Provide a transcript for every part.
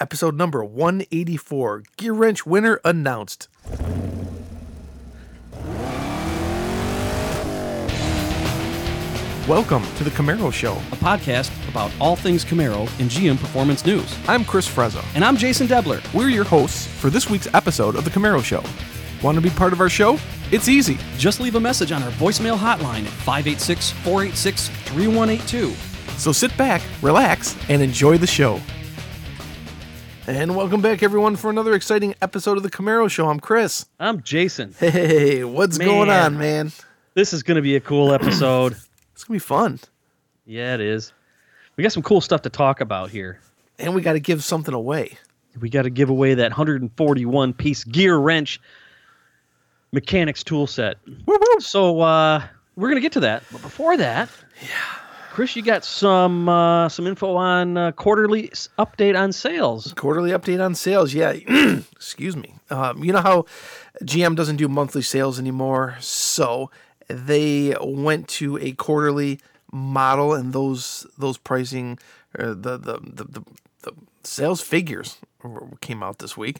episode number 184. GearWrench winner announced. Welcome to the Camaro Show. a podcast about all things Camaro and GM Performance News. I'm Chris Frezza. And I'm Jason Debler. We're your hosts for this week's episode of the Camaro Show. Want to be part of our show? It's easy. Just leave a message on our voicemail hotline at 586 486 3182. So sit back, relax, and enjoy the show. And welcome back, everyone, for another exciting episode of the Camaro Show. I'm Chris. I'm Jason. Hey, what's going on, man? This is going to be a cool episode. It's gonna be fun, yeah, it is. We got some cool stuff to talk about here. and we got to give something away. We got to give away that 141 piece GearWrench mechanics tool set. So uh, we're going to get to that. But before that, yeah. Chris, you got some uh, some info on uh, quarterly update on sales. Quarterly update on sales. Yeah, excuse me. Um, you know how GM doesn't do monthly sales anymore, so they went to a quarterly model, and those those pricing, uh, the, the the the the sales figures came out this week.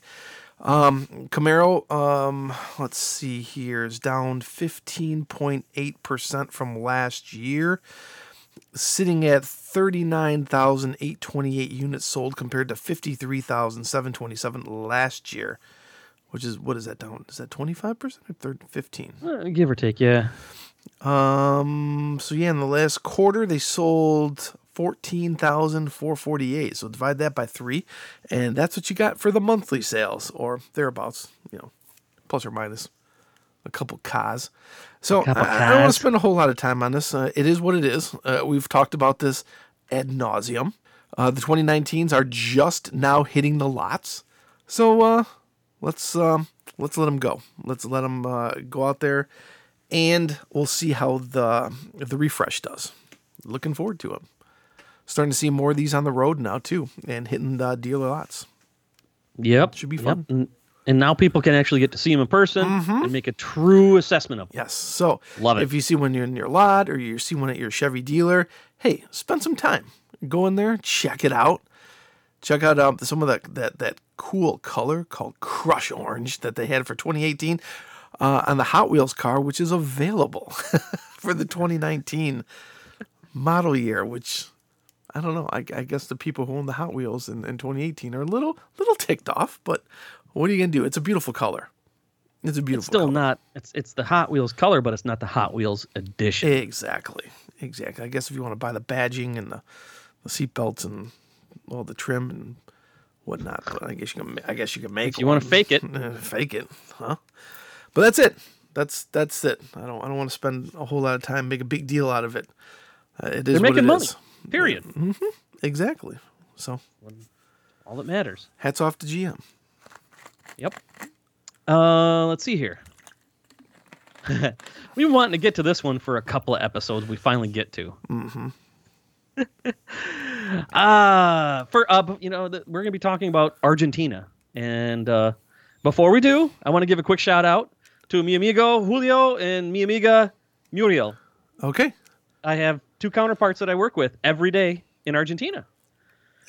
Um, Camaro, um, let's see here, is down 15.8% from last year, sitting at 39,828 units sold compared to 53,727 last year, which is, what is that down? Is that 25% or 30, 15? Uh, give or take, yeah. Um, so yeah, in the last quarter, they sold 14,448. So divide that by three, and that's what you got for the monthly sales, or thereabouts, you know, plus or minus a couple cars. So couple I, I don't want to spend a whole lot of time on this. Uh, it is what it is. Uh, we've talked about this ad nauseum. Uh, the 2019s are just now hitting the lots. So uh, let's um, let's let them go. Let's let them uh, go out there, and we'll see how the the refresh does. Looking forward to it. Starting to see more of these on the road now too, and hitting the dealer lots. Yep. Should be fun. And, and now people can actually get to see them in person and make a true assessment of them. Yes. So Love it. if you see one in your lot or you see one at your Chevy dealer, hey, spend some time. Go in there, check it out. Check out um, some of that, that that cool color called Crush Orange that they had for 2018 uh, on the Hot Wheels car, which is available for the 2019 model year. Which I don't know. I, I guess the people who own the Hot Wheels in, in 2018 are a little little ticked off, but what are you gonna do? It's a beautiful color. It's a beautiful. It's still color. not. It's it's the Hot Wheels color, but it's not the Hot Wheels edition. Exactly. Exactly. I guess if you want to buy the badging and the, the seat belts and all the trim and whatnot, but I guess you can. I guess you can make. If you wanna fake it. Fake it, huh? But that's it. That's that's it. I don't. I don't want to spend a whole lot of time make a big deal out of it. Uh, it is They're making money. is. Period. Exactly. So All that matters. hats off to GM. Yep. Uh, let's see here. We've been wanting to get to this one for a couple of episodes. We finally get to. Mm-hmm. uh, for uh, you know, the, we're gonna be talking about Argentina, and uh, before we do, I want to give a quick shout out to mi amigo Julio and mi amiga Muriel. Okay. I have two counterparts that I work with every day in Argentina.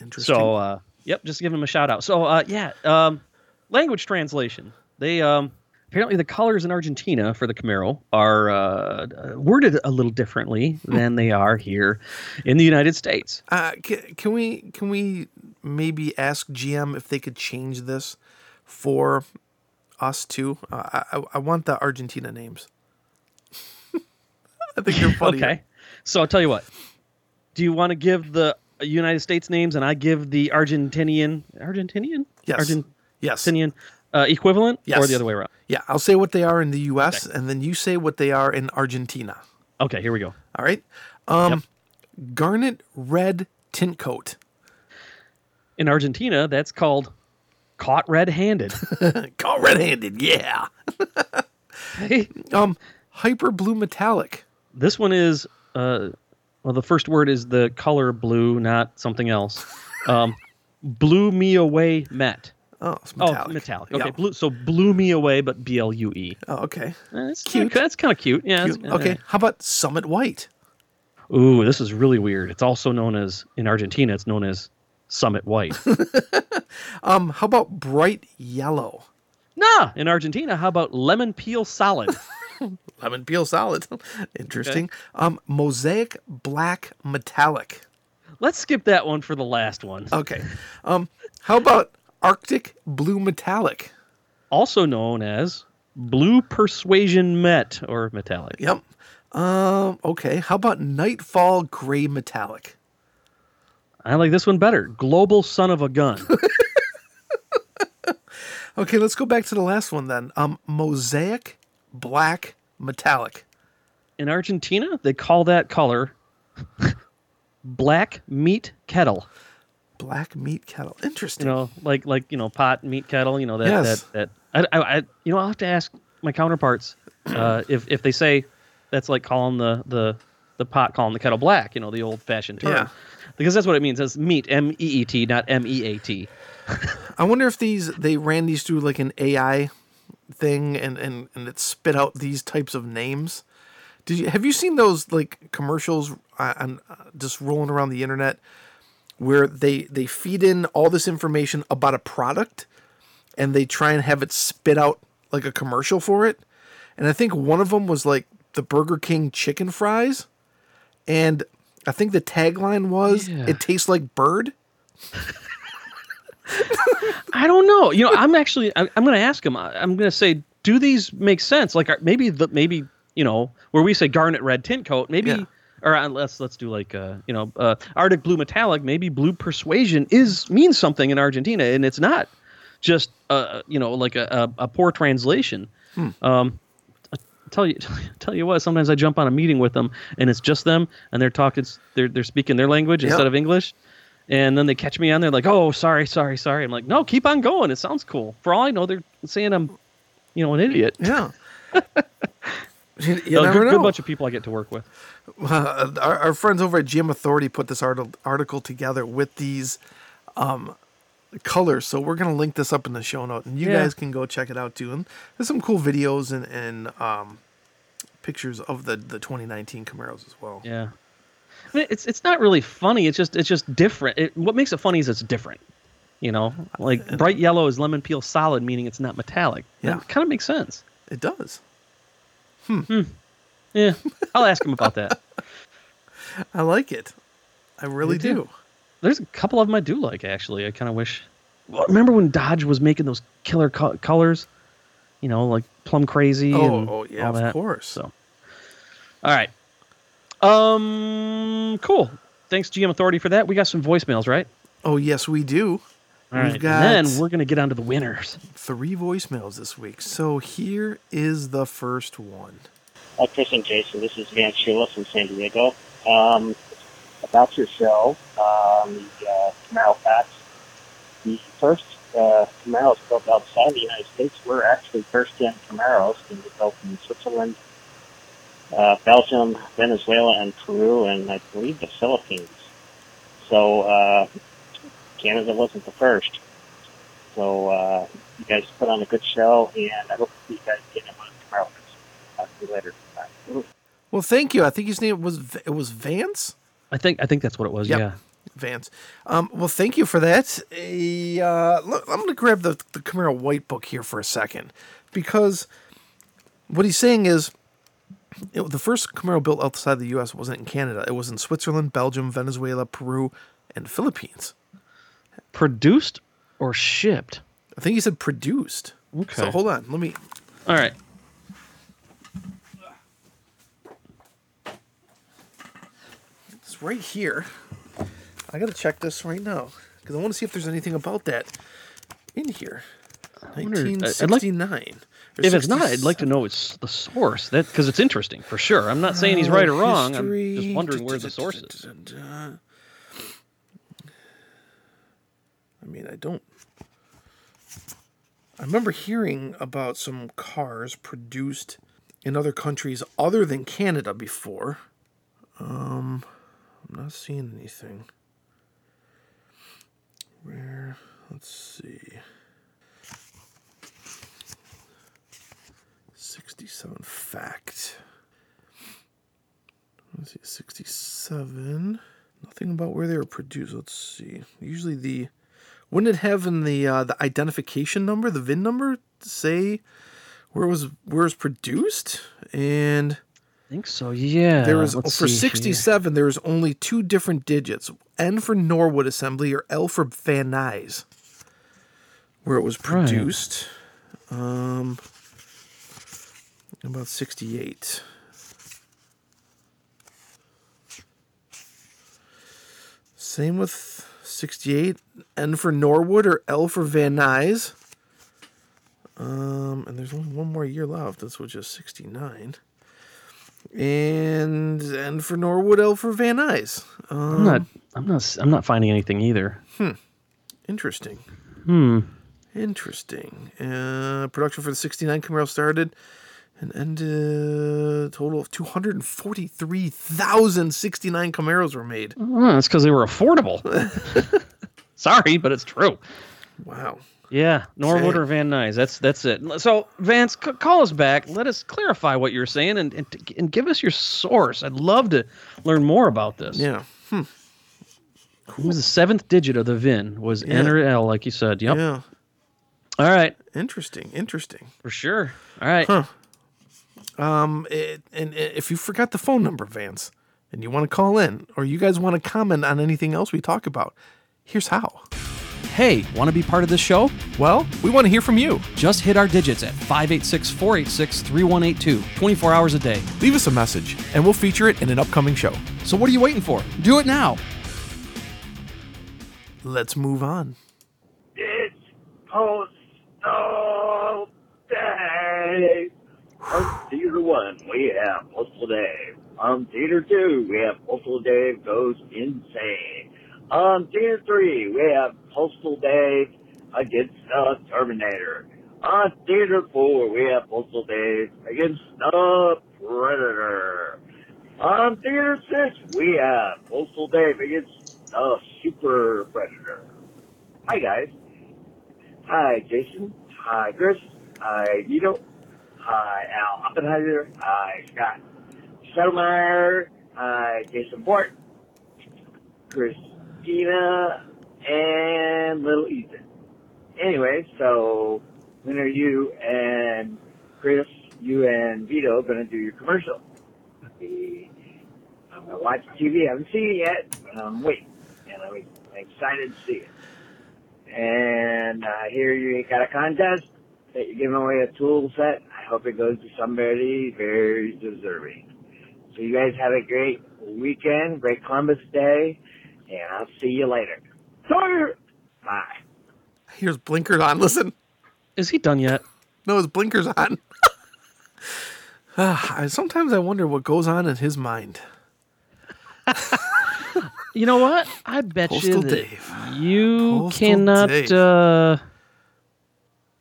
Interesting. So, uh, yep, just give them a shout out. So, uh, yeah, um, language translation. They um, apparently the colors in Argentina for the Camaro are uh, worded a little differently than they are here in the United States. Uh, can, can we can we maybe ask GM if they could change this for us too? Uh, I I- want the Argentina names. I think they're funny. Okay, so I'll tell you what. Do you want to give the United States names and I give the Argentinian Argentinian Yes. Yes. Argentinian uh, equivalent, or the other way around? Yeah, I'll say what they are in the U.S. and then you say what they are in Argentina. Okay, here we go. All right. Um, garnet red tint coat. In Argentina, that's called caught red-handed. caught red-handed. Yeah. hey, Um, hyper blue metallic. This one is uh well the first word is the color blue, not something else. Um blew me away met. Oh, it's metallic. Oh, metallic. Okay, Yeah. blue so blew me away but B L U E. Oh, okay. That's Cute. That's kind of cute. Yeah. Cute. it's- uh, Okay. How about summit white? Ooh, this is really weird. It's also known as in Argentina it's known as Summit White. Um, how about bright yellow? nah, in Argentina, how about lemon peel solid? Lemon peel solid. Interesting. Um, mosaic black metallic. Let's skip that one for the last one. Okay. Um, how about Arctic blue metallic? Also known as blue persuasion met or metallic. Yep. Um, okay. How about nightfall gray metallic? I like this one better. Global son of a gun. Okay, let's go back to the last one then. Um, mosaic black metallic. in Argentina, they call that color black meat kettle. Black meat kettle. Interesting. You know, like like you know, pot meat kettle. You know that Yes. that that. I, I, I you know I'll have to ask my counterparts uh, if if they say that's like calling the the the pot calling the kettle black. You know, the old fashioned term. Yeah. Because that's what it means. It's meat, M E E T, not M E A T. I wonder if these they ran these through like an AI thing and and and it spit out these types of names. Did you have you seen those like commercials uh, on uh, just rolling around the internet where they they feed in all this information about a product and they try and have it spit out like a commercial for it? And I think one of them was like the Burger King chicken fries and I think the tagline was Yeah. it tastes like bird. I don't know. You know, I'm actually I'm going to ask him. I'm going to say, do these make sense? Like are- maybe the maybe you know where we say garnet red tint coat, maybe. Yeah. Or uh, let's do like uh, you know uh, Arctic blue metallic. Maybe blue persuasion is means something in Argentina, and it's not just uh, you know like a, a, a poor translation. Um, I tell you tell you what. Sometimes I jump on a meeting with them, and it's just them, and they're talking. They're they're speaking their language Yep. instead of English. And then they catch me on there like, oh, sorry, sorry, sorry. I'm like, no, keep on going. It sounds cool. For all I know, they're saying I'm, you know, an idiot. Yeah. you you never good, know. good bunch of people I get to work with. Uh, our, our friends over at GM Authority put this article article together with these um, colors, so we're gonna link this up in the show note, and you Yeah. guys can go check it out too. And there's some cool videos and, and um, pictures of the the 2019 Camaros as well. Yeah. I mean, it's it's not really funny. It's just it's just different. It, what makes it funny is it's different. You know, like bright yellow is lemon peel solid, meaning it's not metallic. Yeah. That kind of makes sense. It does. Yeah, I'll ask him about that. I like it. I really do. There's a couple of them I do like actually. I kind of wish. Well, remember when Dodge was making those killer co- colors? You know, like plum crazy. Oh, and oh yeah, all of that. course. So, all right. Um, cool. Thanks, GM Authority, for that. We got some voicemails, right? Oh yes, we do. All We've right. got And then we're gonna get on to the winners. three voicemails this week. So here is the first one. Hi, Chris and Jason. This is Van Shula from San Diego. Um, about your show, um, the uh, Camaro facts. The first uh, Camaros built outside the United States were actually first-gen Camaros, and they built in Switzerland, uh, Belgium, Venezuela, and Peru, and I believe the Philippines. So uh, Canada wasn't the first. So uh, you guys put on a good show, and I hope you guys get him on Camaro. Talk to you later. Bye. Well, thank you. I think his name was it was Vance. I think I think that's what it was. Yep. Yeah. Vance. Um, well, thank you for that. A, uh, look, I'm going to grab the, the Camaro White Book here for a second because what he's saying is it, the first Camaro built outside the U.S. wasn't in Canada. It was in Switzerland, Belgium, Venezuela, Peru, and Philippines. Produced or shipped. I think he said produced. Okay. So hold on. Let me. All right. It's right here. I got to check this right now because I want to see if there's anything about that in here. I'd 1969. or If it's not, I'd like to know it's the source. That because it's interesting for sure. I'm not saying he's right or oh, wrong. I'm just wondering where the source is. I mean, I don't. I remember hearing about some cars produced in other countries other than Canada before. Um, I'm not seeing anything. Where? Let's see. 67 fact. Let's see, 67. Nothing Nothing about where they were produced. Let's see. Usually the wouldn't it have in the uh, the identification number, the VIN number, say where it was where it was produced? And I think so. Yeah. there was Let's for 67 there was only two different digits. N for Norwood Assembly or L for Van Nuys. Where it was Right. produced. Um about 68. Same with 68. N for Norwood or L for Van Nuys. Um, and there's only one more year left. This was just 69. And N for Norwood, L for Van Nuys. I'm Um, not. I'm not. I'm not finding anything either. Hmm. Interesting. Hmm. Interesting. Uh, production for the 69 Camaro started and ended a total of 243,069 Camaros were made. Oh, that's because they were affordable. Sorry, but it's true. Wow. Yeah, Norwood or Van Nuys. That's that's it. So Vance, c- call us back. Let us clarify what you're saying and, and and give us your source. I'd love to learn more about this. Yeah. Hmm. It was the seventh digit of the VIN was N or L, like you said. Yep. Yeah. All right, Interesting. Interesting. for sure. All right. Huh. Um, it, and and if you forgot the phone number, Vance, and you want to call in, or you guys want to comment on anything else we talk about, here's how. Hey, want to be part of this show? Well, we want to hear from you. Just hit our digits at 586 486 3182, 24 hours a day. Leave us a message, and we'll feature it in an upcoming show. So what are you waiting for? Do it now. Let's move on. It's Postal Day. On Theater 1, we have Postal Dave. Um, On Theater 2, we have Postal Dave Goes Insane. Um, On Theater 3, we have Postal Dave Against the Terminator. Uh, On Theater 4, we have Postal Dave Against the Predator. Um, On Theater 6, we have Postal Dave Against the Super Predator. Hi, guys. Hi, Jason. Hi, Chris. Hi, Vito. Hi, Al Oppenheimer. Hi, uh, Scott Settlemeyer. Hi, uh, Jason Bort. Christina and little Ethan. Anyway, so when are you and Chris, you and Vito gonna do your commercial? I'm gonna watch TV. I haven't seen it yet, but I'm waiting, and I'm excited to see it. And I hear you got a contest that you're giving away a tool set. I hope it goes to somebody very deserving. So you guys have a great weekend, great Columbus Day, and I'll see you later. Sawyer! Bye. Here's blinkers on. Listen. Is he done yet? No, his blinkers on. Ah, I- Sometimes I wonder what goes on in his mind. You know what? I bet Postal you that Dave. you Postal cannot Dave. uh,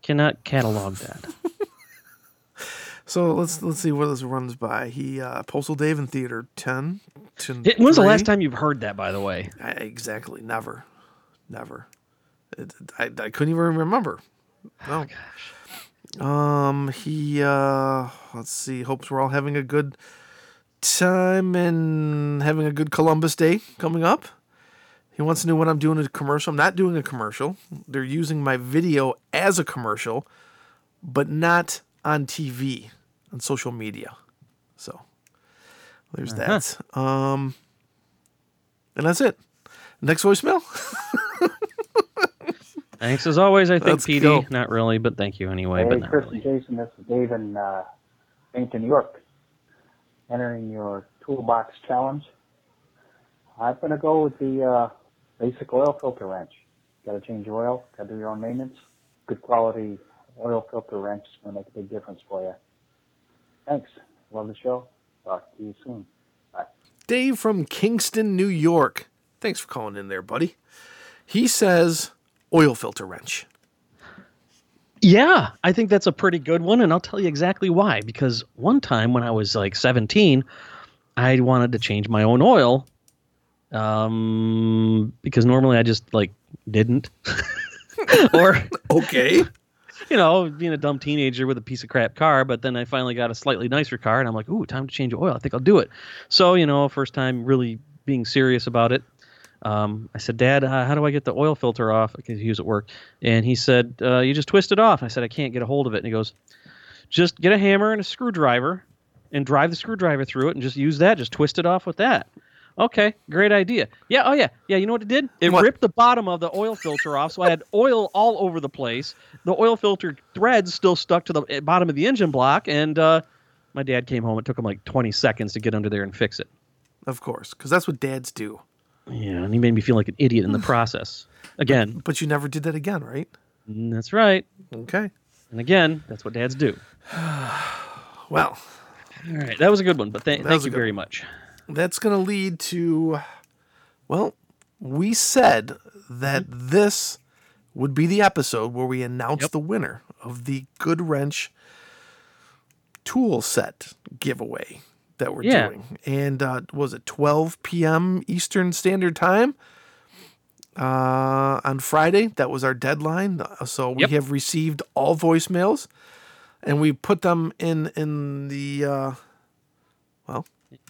cannot catalog that. So let's let's see what this runs by. He uh, Postal Dave in theater ten to. When's the last time you've heard that? By the way. I, exactly. Never. Never. It, I, I couldn't even remember. No. Oh gosh. Um. He. Uh. Let's see. Hopes we're all having a good time and having a good Columbus Day coming up. He wants to know when I'm doing a commercial. I'm not doing a commercial. They're using my video as a commercial, but not on TV, on social media. So there's that. Um, and that's it. Next voicemail. Thanks as always. I think Let's PD. go. Not really, but thank you anyway. Hey, but not Chris really. and Jason, this is Dave in uh, Bennington, New York. Entering your toolbox challenge. I'm going to go with the uh, basic oil filter wrench. Got to change your oil, got to do your own maintenance. Good quality oil filter wrench is going to make a big difference for you. Thanks. Love the show. Talk to you soon. Bye. Dave from Kingston, New York. Thanks for calling in there, buddy. He says oil filter wrench. Yeah, I think that's a pretty good one, and I'll tell you exactly why. Because one time when I was like 17, I wanted to change my own oil. Um, because normally I just like didn't, or Okay. You know, being a dumb teenager with a piece of crap car. But then I finally got a slightly nicer car, and I'm like, ooh, time to change oil. I think I'll do it. So you know, first time really being serious about it. Um, I said, Dad, uh, how do I get the oil filter off? Because he was at work, and he said, uh, you just twist it off. I said, I can't get a hold of it. And he goes, just get a hammer and a screwdriver, and drive the screwdriver through it, and just use that. Just twist it off with that. Okay, great idea. Yeah, oh yeah, yeah. You know what it did? It What? ripped the bottom of the oil filter off, so I had oil all over the place. The oil filter threads still stuck to the eh, bottom of the engine block, and uh, my dad came home. It took him like 20 seconds to get under there and fix it. Of course, because that's what dads do. Yeah, and he made me feel like an idiot in the process. Again, But you never did that again, right? mm, that's right. Okay. And again, that's what dads do. Well, All right, that was a good one, but th- thank you very one. much. That's going to lead to, well, we said that this would be the episode where we announce Yep. the winner of the Good Wrench tool set giveaway that we're Yeah. doing. And uh, was it 12 p.m. Eastern Standard Time? Uh, on Friday, that was our deadline. So we Yep. have received all voicemails, and we put them in in the. Uh,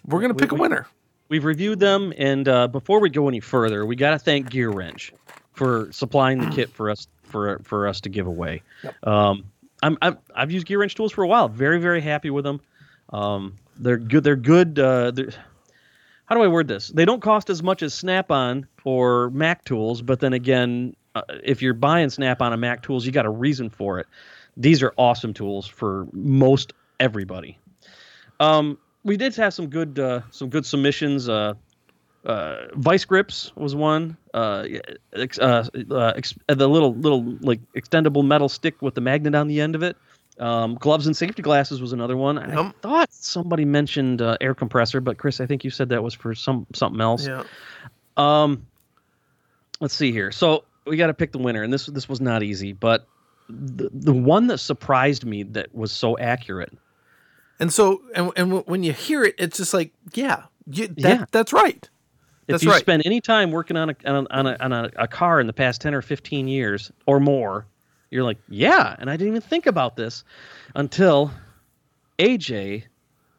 we're gonna We- pick a winner. We've reviewed them, and uh, before we go any further, we got to thank GearWrench for supplying the kit for us for for us to give away. Um, I'm, I've, I've used GearWrench tools for a while. Very very happy with them. Um, they're good. They're good. Uh, they're, how do I word this? They don't cost as much as Snap-on or Mac tools, but then again, uh, if you're buying Snap-on and Mac tools, you got a reason for it. These are awesome tools for most everybody. Um, we did have some good uh, some good submissions. Uh, uh, vice grips was one. Uh, ex, uh, uh, ex, uh, the little little like extendable metal stick with the magnet on the end of it. Um, gloves and safety glasses was another one. I thought somebody mentioned uh, air compressor, but Chris, I think you said that was for some something else. Yeah. Um, let's see here. So we got to pick the winner, and this this was not easy, but the the one that surprised me that was so accurate. And so, and, and when you hear it, it's just like, yeah, you, that, Yeah. that's right. If you right. spend any time working on a on a, on, a, on a, a car in the past ten or fifteen years or more, you're like, yeah. And I didn't even think about this until AJ,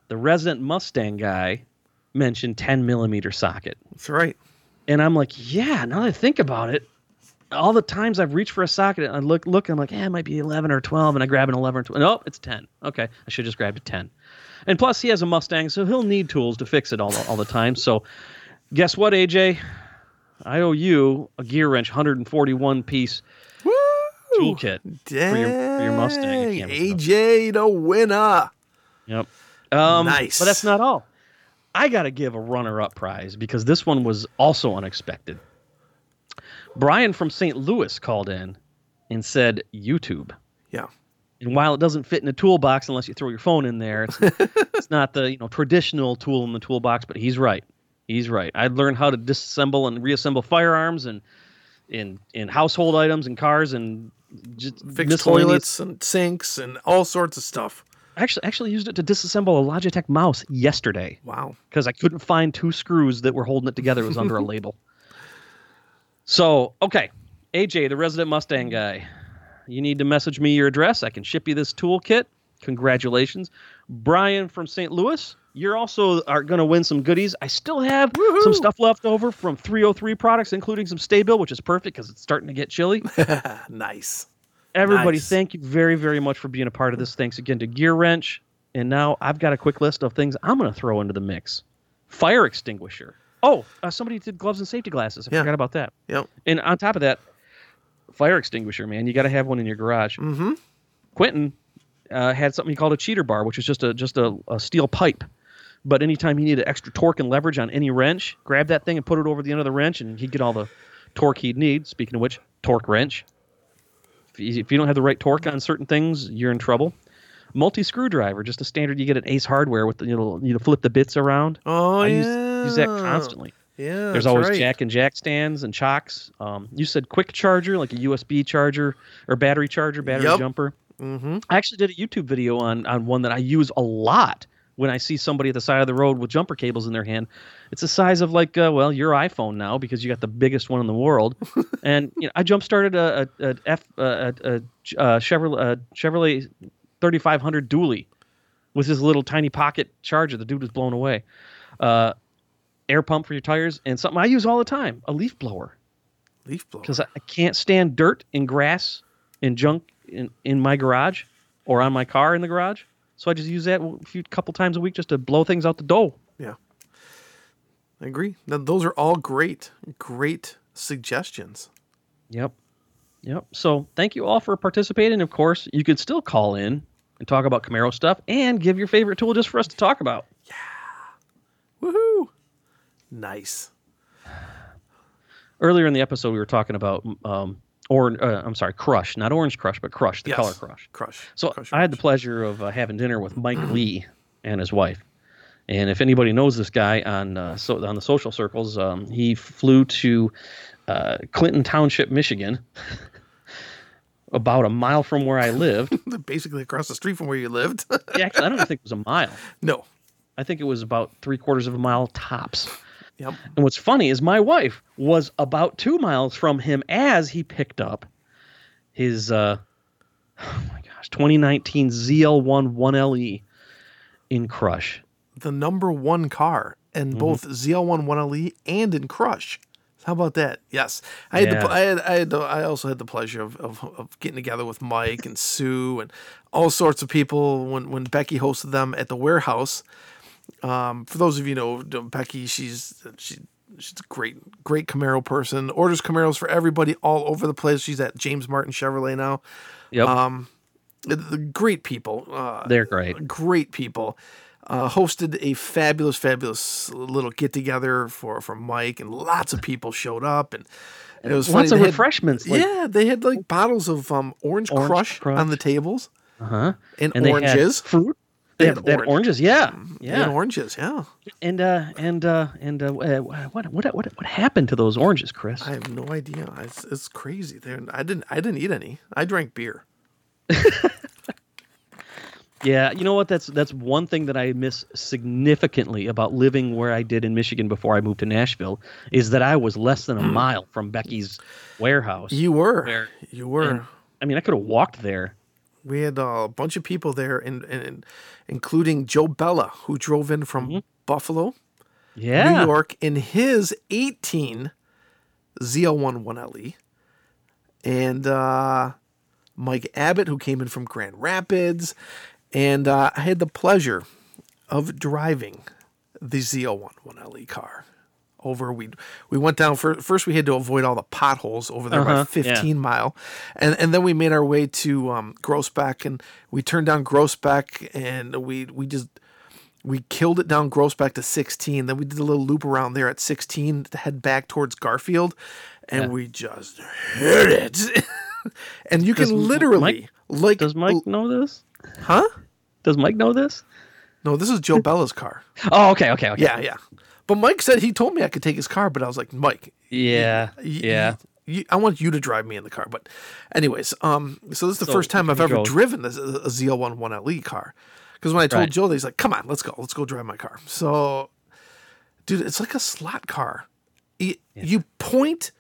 the resident Mustang guy, mentioned 10 millimeter socket. That's right. And I'm like, yeah, now that I think about it, all the times I've reached for a socket and I look, look, I'm like, yeah, it might be 11 or 12. And I grab an 11 or 12. Nope, it's 10. Okay. I should just grabbed a 10. And plus, he has a Mustang, so he'll need tools to fix it all, the- all the time. So, guess what, AJ? I owe you a GearWrench 141 piece Woo! toolkit for your, for your Mustang. Dang. AJ the winner. Yep. Um, Nice. But that's not all. I got to give a runner-up prize because this one was also unexpected. Brian from St. Louis called in and said YouTube. Yeah. And while it doesn't fit in a toolbox unless you throw your phone in there, it's, it's not the you know traditional tool in the toolbox. But he's right. He's right. I learned how to disassemble and reassemble firearms and in in household items and cars and just Fix toilets and sinks and all sorts of stuff. I actually, actually used it to disassemble a Logitech mouse yesterday Wow. because I couldn't find two screws that were holding it together. It was under a label. So, okay, AJ, the resident Mustang guy, you need to message me your address. I can ship you this toolkit. Congratulations, Brian from St. Louis. You're also are going to win some goodies. I still have some stuff left over from 303 products, including some STA-BIL, which is perfect because it's starting to get chilly. nice. Everybody, Nice. thank you very, very much for being a part of this. Thanks again to GearWrench. And now I've got a quick list of things I'm going to throw into the mix. Fire extinguisher. Oh, uh, somebody did gloves and safety glasses. I Yeah. forgot about that. Yep. And on top of that, fire extinguisher, man, you got to have one in your garage. Mm-hmm. Quentin uh, had something he called a cheater bar, which is just a just a, a steel pipe. But anytime he needed extra torque and leverage on any wrench, grab that thing and put it over the end of the wrench, and he'd get all the torque he'd need. Speaking of which, torque wrench. If you, if you don't have the right torque on certain things, you're in trouble. Multi screwdriver, just a standard you get at Ace Hardware with the you know you know, flip the bits around. Oh I yeah. Use that constantly. Yeah. There's always right. jack and jack stands and chocks. Um, you said quick charger, like a USB charger or battery charger, battery Yep. jumper. Mm-hmm. I actually did a YouTube video on on one that I use a lot when I see somebody at the side of the road with jumper cables in their hand. It's the size of like uh, well your iPhone now because you got the biggest one in the world. and you know, I jump started a, a, a F a, a, a, a Chevrolet a Chevrolet 3500 dually with his little tiny pocket charger. The dude was blown away. Uh, air pump for your tires, and something I use all the time: a leaf blower, Leaf blower. because I, I can't stand dirt and grass and junk in in my garage or on my car in the garage. So I just use that a few couple times a week just to blow things out the door. Yeah. I agree. Now, those are all great, great suggestions. Yep. Yep. So thank you all for participating. Of course, you could still call in and talk about Camaro stuff and give your favorite tool just for us to talk about. Yeah. Woohoo! Nice. Earlier in the episode, we were talking about um, or uh, I'm sorry, Crush, not Orange Crush, but Crush, the Yes. color Crush. Crush. So Crush I had the pleasure of uh, having dinner with Mike Lee and his wife. And if anybody knows this guy on uh, so on the social circles, um, he flew to uh, Clinton Township, Michigan, about a mile from where I lived. Basically across the street from where you lived. Yeah, Actually, I don't think it was a mile. no. I think it was about three quarters of a mile tops. Yep. And what's funny is my wife was about two miles from him as he picked up his, uh, oh my gosh, 2019 ZL1 1LE E in Crush. The number one car in Mm-hmm. both ZL1 1LE E and in Crush. How about that? Yes, I had, Yeah. the, I had, I had, the, I also had the pleasure of, of, of getting together with Mike and Sue and all sorts of people when when Becky hosted them at the warehouse. Um, for those of you who know Becky, she's she, she's a great great Camaro person. Orders Camaros for everybody all over the place. She's at James Martin Chevrolet now. Yep. Um, great people. Uh, They're great. great people. Uh, hosted a fabulous, fabulous little get together for for Mike, and lots of people showed up, and it was funny. Lots of They had- refreshments. Like, yeah, they had like bottles of um, orange, Orange crush, Crush. on the tables Uh-huh. and, And oranges. fruit. They, had they orange. oranges. Yeah. and Yeah. oranges. Yeah, And uh and uh and uh what what what what what happened to those oranges, Chris? I have no idea. It's, it's crazy. They're, I didn't. I didn't eat any. I drank beer. Yeah, you know what? That's that's one thing that I miss significantly about living where I did in Michigan before I moved to Nashville is that I was less than a mile from Becky's warehouse. You were. Where- you were. and- I mean, I could have walked there. We had a bunch of people there, and, and including Joe Bella, who drove in from Buffalo. Yeah. New York in his 18 ZL1 1LE. E. And uh, Mike Abbott, who came in from Grand Rapids. And uh, I had the pleasure of driving the ZL1 1LE E car. Over we we went down for first we had to avoid all the potholes over there Uh-huh, by 15 mile, and and then we made our way to um, Groesbeck and we turned down Groesbeck and we we just we killed it down Groesbeck to 16. Then we did a little loop around there at 16 to head back towards Garfield, and Yeah. we just hit it. and you can Does M- literally like Does Mike know this? huh? Does Mike know this? No, this is Joe Bella's car. Oh, okay, okay, okay. Yeah, yeah. But Mike said he told me I could take his car, but I was like, Mike, Yeah. y- Yeah. y- I want you to drive me in the car. But, anyways, um, so this is the So first time I've ever drove- driven this, a ZL1 1LE E car. Because when I told Right. Joe, he's like, "Come on, let's go, let's go drive my car." So, dude, it's like a slot car. You, you point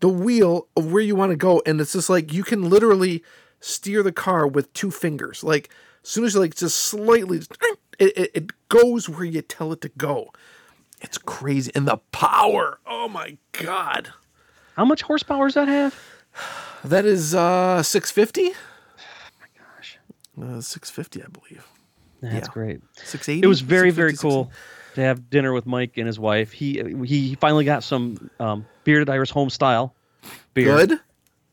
the wheel of where you want to go, and it's just like you can literally steer the car with two fingers. Like as soon as you like just slightly, it, it, it goes where you tell it to go. It's crazy, and the power. Oh my god, How much horsepower does that have? that is uh 650. Gosh. Uh, 650, I believe. That's Yeah. great. 680. It was very, very 650, cool to have dinner with Mike and his wife. He he finally got some um, Bearded Iris Homestyle beer. Good.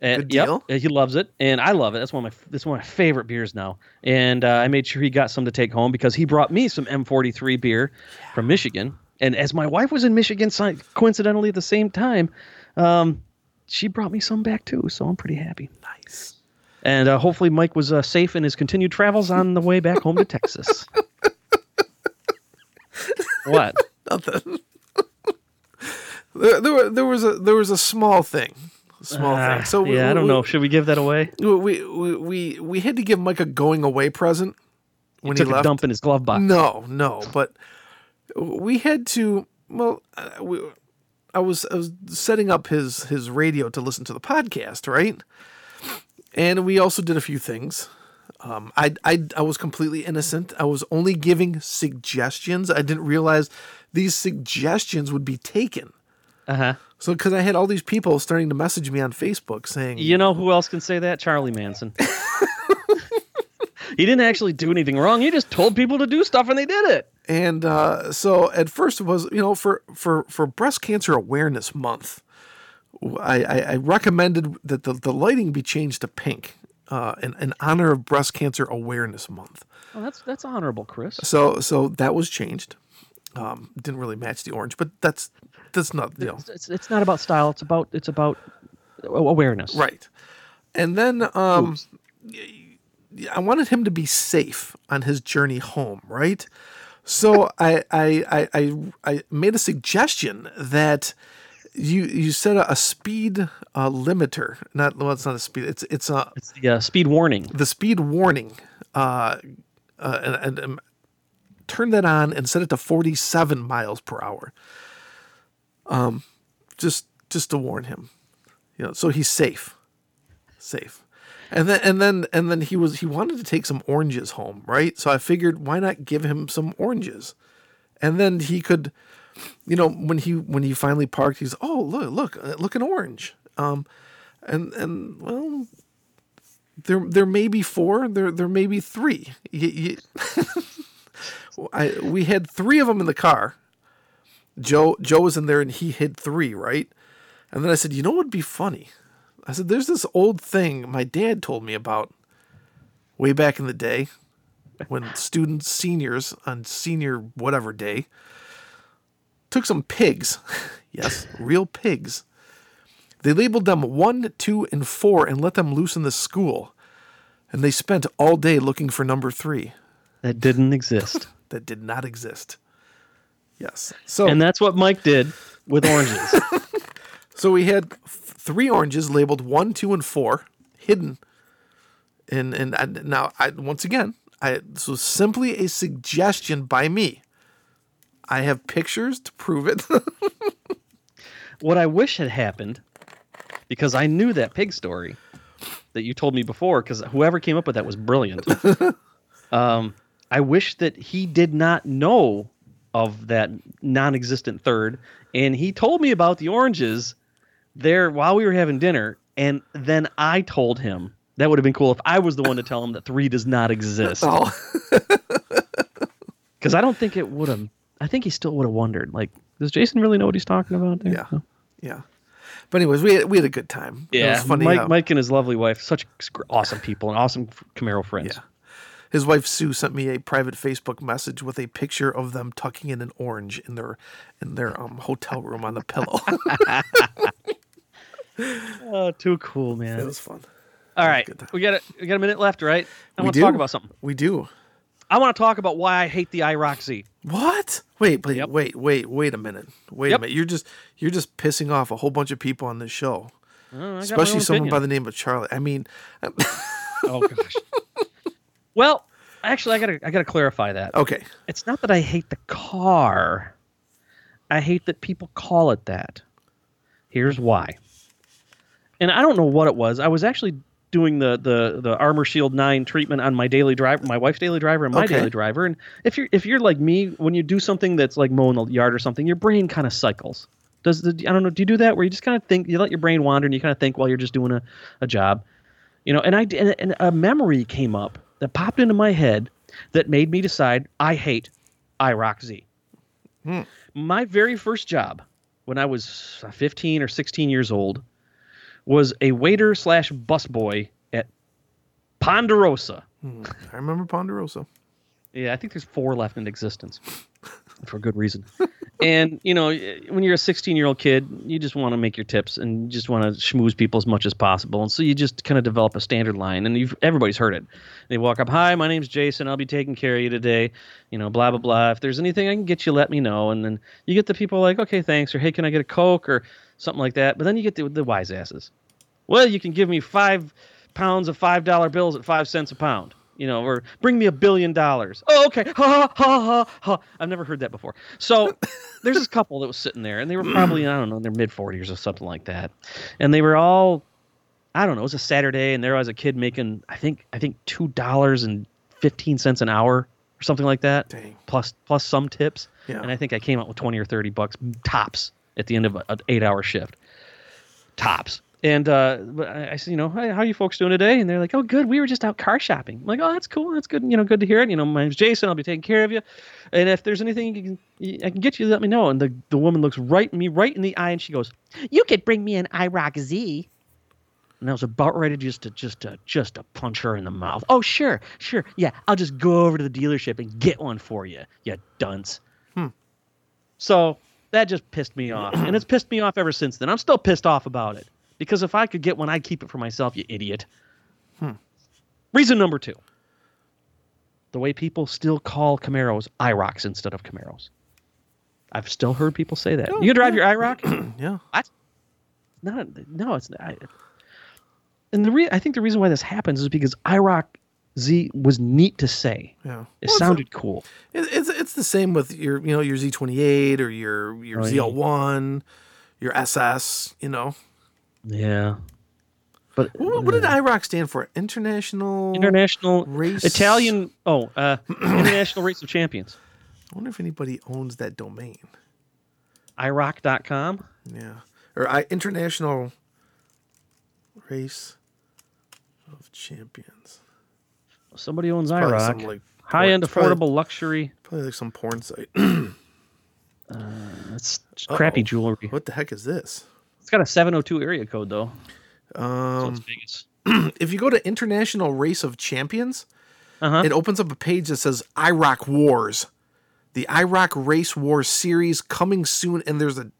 And, Good yep, deal. he loves it, and I love it. That's one of my that's one of my favorite beers now. And uh, I made sure he got some to take home because he brought me some M43 beer from Michigan. And as my wife was in Michigan, coincidentally at the same time, um, she brought me some back too. So I'm pretty happy. Nice. And uh, hopefully Mike was uh, safe in his continued travels on the way back home to Texas. what? Nothing. there, there, there was a there was a small thing, a small Ah, thing. So we- yeah, I don't we, know. Should we give that away? We, we we we we had to give Mike a going away present when Took he a left. dump in his glove box. No, no, but we had to. Well, uh, we, I was I was setting up his his radio to listen to the podcast, right? And we also did a few things. Um, I, I I was completely innocent. I was only giving suggestions. I didn't realize these suggestions would be taken. Uh huh. So because I had all these people starting to message me on Facebook saying, You know who else can say that? Charlie Manson. he didn't actually do anything wrong. He just told people to do stuff and they did it. and uh, so at first it was you know for for for breast cancer awareness month i i, I recommended that the, the lighting be changed to pink uh, in, in honor of breast cancer awareness month Oh, that's that's honorable, Chris. so so that was changed um, didn't really match the orange but that's that's not you know It's, it's, it's not about style. It's about it's about awareness. right and then um I wanted him to be safe on his journey home, right? So I, I I I I made a suggestion that you you set a, a speed uh, limiter. Not well, it's not a speed. It's it's a It's the uh, speed warning. the speed warning. Uh, uh, and, and, and turn that on and set it to forty seven miles per hour. Um, just just to warn him, you know, so he's safe, safe. And then and then and then he was he wanted to take some oranges home, right? So I figured why not give him some oranges, and then he could, you know, when he when he finally parked, he's oh look look uh, look an orange, um, and and well, there there may be four, there there may be three. I we had three of them in the car. Joe Joe was in there and he hid three, right? And then I said, you know what would be funny? I said, there's this old thing my dad told me about way back in the day when students, seniors on senior whatever day, took some pigs. yes, real pigs. They labeled them one, two, and four and let them loose in the school. And they spent all day looking for number three That didn't exist. that did not exist. Yes. So and that's what Mike did with oranges. So we had three oranges labeled one, two, and four hidden. And and I, now I once again I this was simply a suggestion by me. I have pictures to prove it. what I wish had happened, because I knew that pig story that you told me before, because whoever came up with that was brilliant. um, I wish that he did not know of that non-existent third, and he told me about the oranges there while we were having dinner, and then I told him. That would have been cool if I was the one to tell him that three does not exist. oh, Because I don't think it would have. I think he still would have wondered. Like, does Jason really know what he's talking about there? yeah, yeah. But anyways, we had, we had a good time. Yeah, funny. Mike, how Mike and his lovely wife, such awesome people and awesome Camaro friends. Yeah. his wife Sue sent me a private Facebook message with a picture of them tucking in an orange in their in their um, hotel room on the pillow. Oh, too cool, man. it man. was fun. All right, we got a we got a minute left, right? I want to talk about something. We do. I want to talk about why I hate the IROC Z. What? Wait, wait, Yep. wait, wait, wait a minute. Wait Yep. a minute. You're just you're just pissing off a whole bunch of people on this show, Oh, I got my especially someone by the name of Charlie. I mean, Oh gosh. well, actually, I gotta I gotta clarify that. okay, It's not that I hate the car. I hate that people call it that. Here's why. And I don't know what it was. I was actually doing the the the Armor Shield 9 treatment on my daily driver, my wife's daily driver and my Okay. daily driver. And if you're if you're like me, when you do something that's like mowing the yard or something, your brain kind of cycles. Does the I don't know, do you do that where you just kind of think you let your brain wander and you kind of think while you're just doing a, a job? You know, and I and, and a memory came up that popped into my head that made me decide I hate IROC Z. Hmm. My very first job when I was 15 or 16 years old was a waiter slash busboy at Ponderosa. Hmm, I remember Ponderosa. Yeah, I think there's four left in existence for good reason. and, you know, when you're a 16 year old kid, you just want to make your tips and just want to schmooze people as much as possible. And so you just kind of develop a standard line and you've, everybody's heard it. They walk up, Hi, my name's Jason. I'll be taking care of you today. You know, blah, blah, blah. If there's anything I can get you, let me know. And then you get the people like, Okay, thanks. Or Hey, can I get a Coke or something like that. But then you get the, the wise asses. Well, you can give me five pounds of $5 bills at five cents a pound you know, or bring me a billion dollars. Oh, okay. Ha ha ha ha ha. I've never heard that before. So there's this couple that was sitting there, and they were probably I don't know in their mid 40s or something like that, and they were all I don't know, it was a Saturday, and there was a kid making I think I think two dollars and fifteen cents an hour or something like that, Dang. plus plus some tips. Yeah. And I think I came out with twenty or thirty bucks tops at the end of an eight-hour shift, tops. And uh, I said, you know, hey, how are you folks doing today? And they're like, oh, good. We were just out car shopping. I'm like, oh, that's cool. That's good. You know, good to hear it. You know, my name's Jason. I'll be taking care of you. And if there's anything you can, I can get you, let me know. And the, the woman looks right me right in the eye and she goes, you could bring me an IROC Z. And I was about ready just to just to just to punch her in the mouth. Oh sure, sure, yeah. I'll just go over to the dealership and get one for you, you dunce. So that just pissed me off, and it's pissed me off ever since then. I'm still pissed off about it because if I could get one, I'd keep it for myself. You idiot. Hmm. Reason number two: the way people still call Camaros IROCs instead of Camaros. I've still heard people say that. you can drive your IROC? Yeah. not no it's not I, and the re- i think the reason why this happens is because iroc z was neat to say Yeah. it Well, it's a- sounded cool It, it's it's the same with your you know your Z28 or your your Oh, yeah. ZL1, your SS. You know yeah but what, what did IROC stand for? International. international Race- italian oh uh international race of champions I wonder if anybody owns that domain. iroc.com Yeah, or I International Race of Champions. somebody owns Probably iroc like, high end it's probably- affordable luxury Probably like some porn site. that's crappy Uh-oh. jewelry what the heck is this? It's got a 702 area code though so Um, it's Vegas. if you go to International Race of Champions, uh-huh it opens up a page that says IROC Wars, the IROC Race Wars series coming soon, and there's a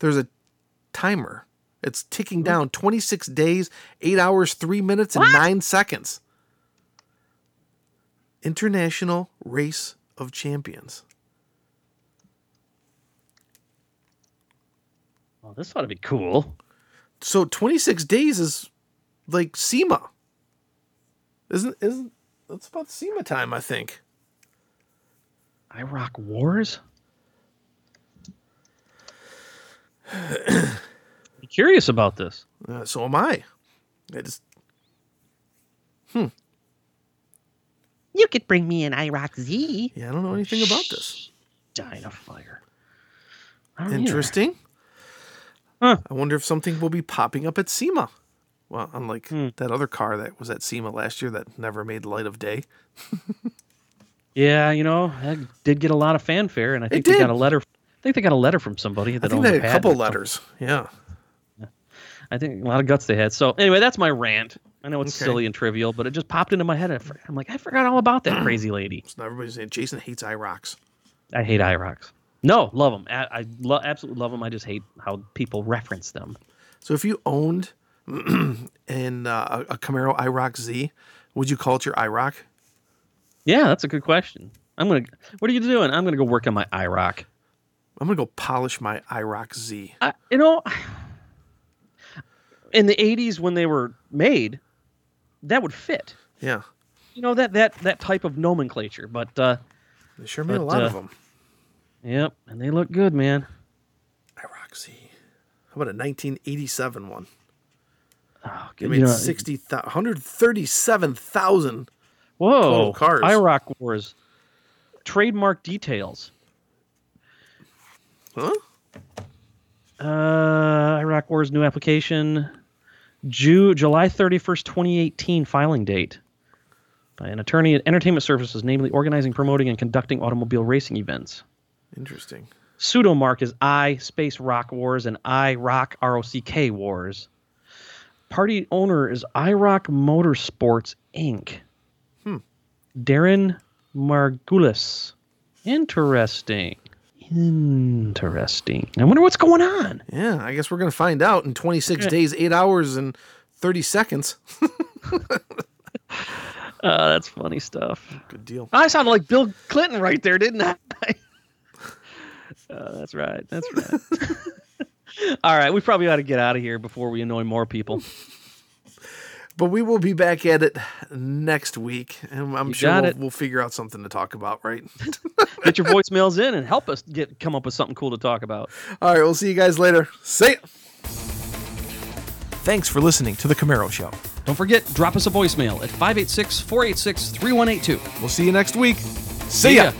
there's a timer. It's ticking down 26 days, 8 hours, 3 minutes, and 9 seconds. International Race of Champions. Oh, this ought to be cool So 26 days is like SEMA. Isn't isn't that's about SEMA time, I think. iroc wars I'm curious about this Uh, so am I. I just Hmm. You could bring me an IROC Z. yeah, I don't know anything about this. dying of fire. I don't either. Huh. I wonder if something will be popping up at SEMA. Well, unlike Hmm. that other car that was at SEMA last year that never made light of day. Yeah, you know, that did get a lot of fanfare, and I think they got a letter. I think they got a letter from somebody I that think owns they had a couple letters. Yeah. I think a lot of guts they had. So anyway, that's my rant. I know it's Okay. silly and trivial, but it just popped into my head. I I'm like, I forgot all about that crazy lady. So now everybody's saying Jason hates IROCs. I hate IROCs. No, love them. I, I lo- absolutely love them. I just hate how people reference them. So if you owned in uh, a Camaro IROC Z, would you call it your IROC? Yeah, that's a good question. I'm gonna. What are you doing? I'm gonna go work on my IROC. I'm gonna go polish my IROC Z. I, you know, in the '80s when they were made, that would fit. Yeah, You know that that that type of nomenclature. But uh, they sure made a lot uh, of them. Yep, and they look good, man. IROC Z. How about a 1987 one? Oh, They good. made You know, 60, 137,000. whoa, cars. IROC Wars. Trademark details. Huh? Uh, IROC Wars new application, Ju- July 31st, 2018 filing date. By an attorney at Entertainment Services, namely organizing, promoting, and conducting automobile racing events. Interesting. Pseudomark is I Space Rock Wars and I Rock R O C K Wars. Party owner is iRock Motorsports Inc. Hmm. Darren Margulis. Interesting. Interesting. I wonder what's going on. Yeah, I guess we're gonna find out in 26 Yeah. days, eight hours, and 30 seconds. Uh, that's funny stuff. Good deal. I sounded like Bill Clinton right there, didn't I? uh, that's right. That's right. All right, we probably ought to get out of here before we annoy more people. But we will be back at it next week, and I'm You sure we'll, we'll figure out something to talk about, right? Get your voicemails in and help us get come up with something cool to talk about. All right, we'll see you guys later. See ya. Thanks for listening to The Camaro Show. Don't forget, drop us a voicemail at 586 486 3182. We'll see you next week. See ya.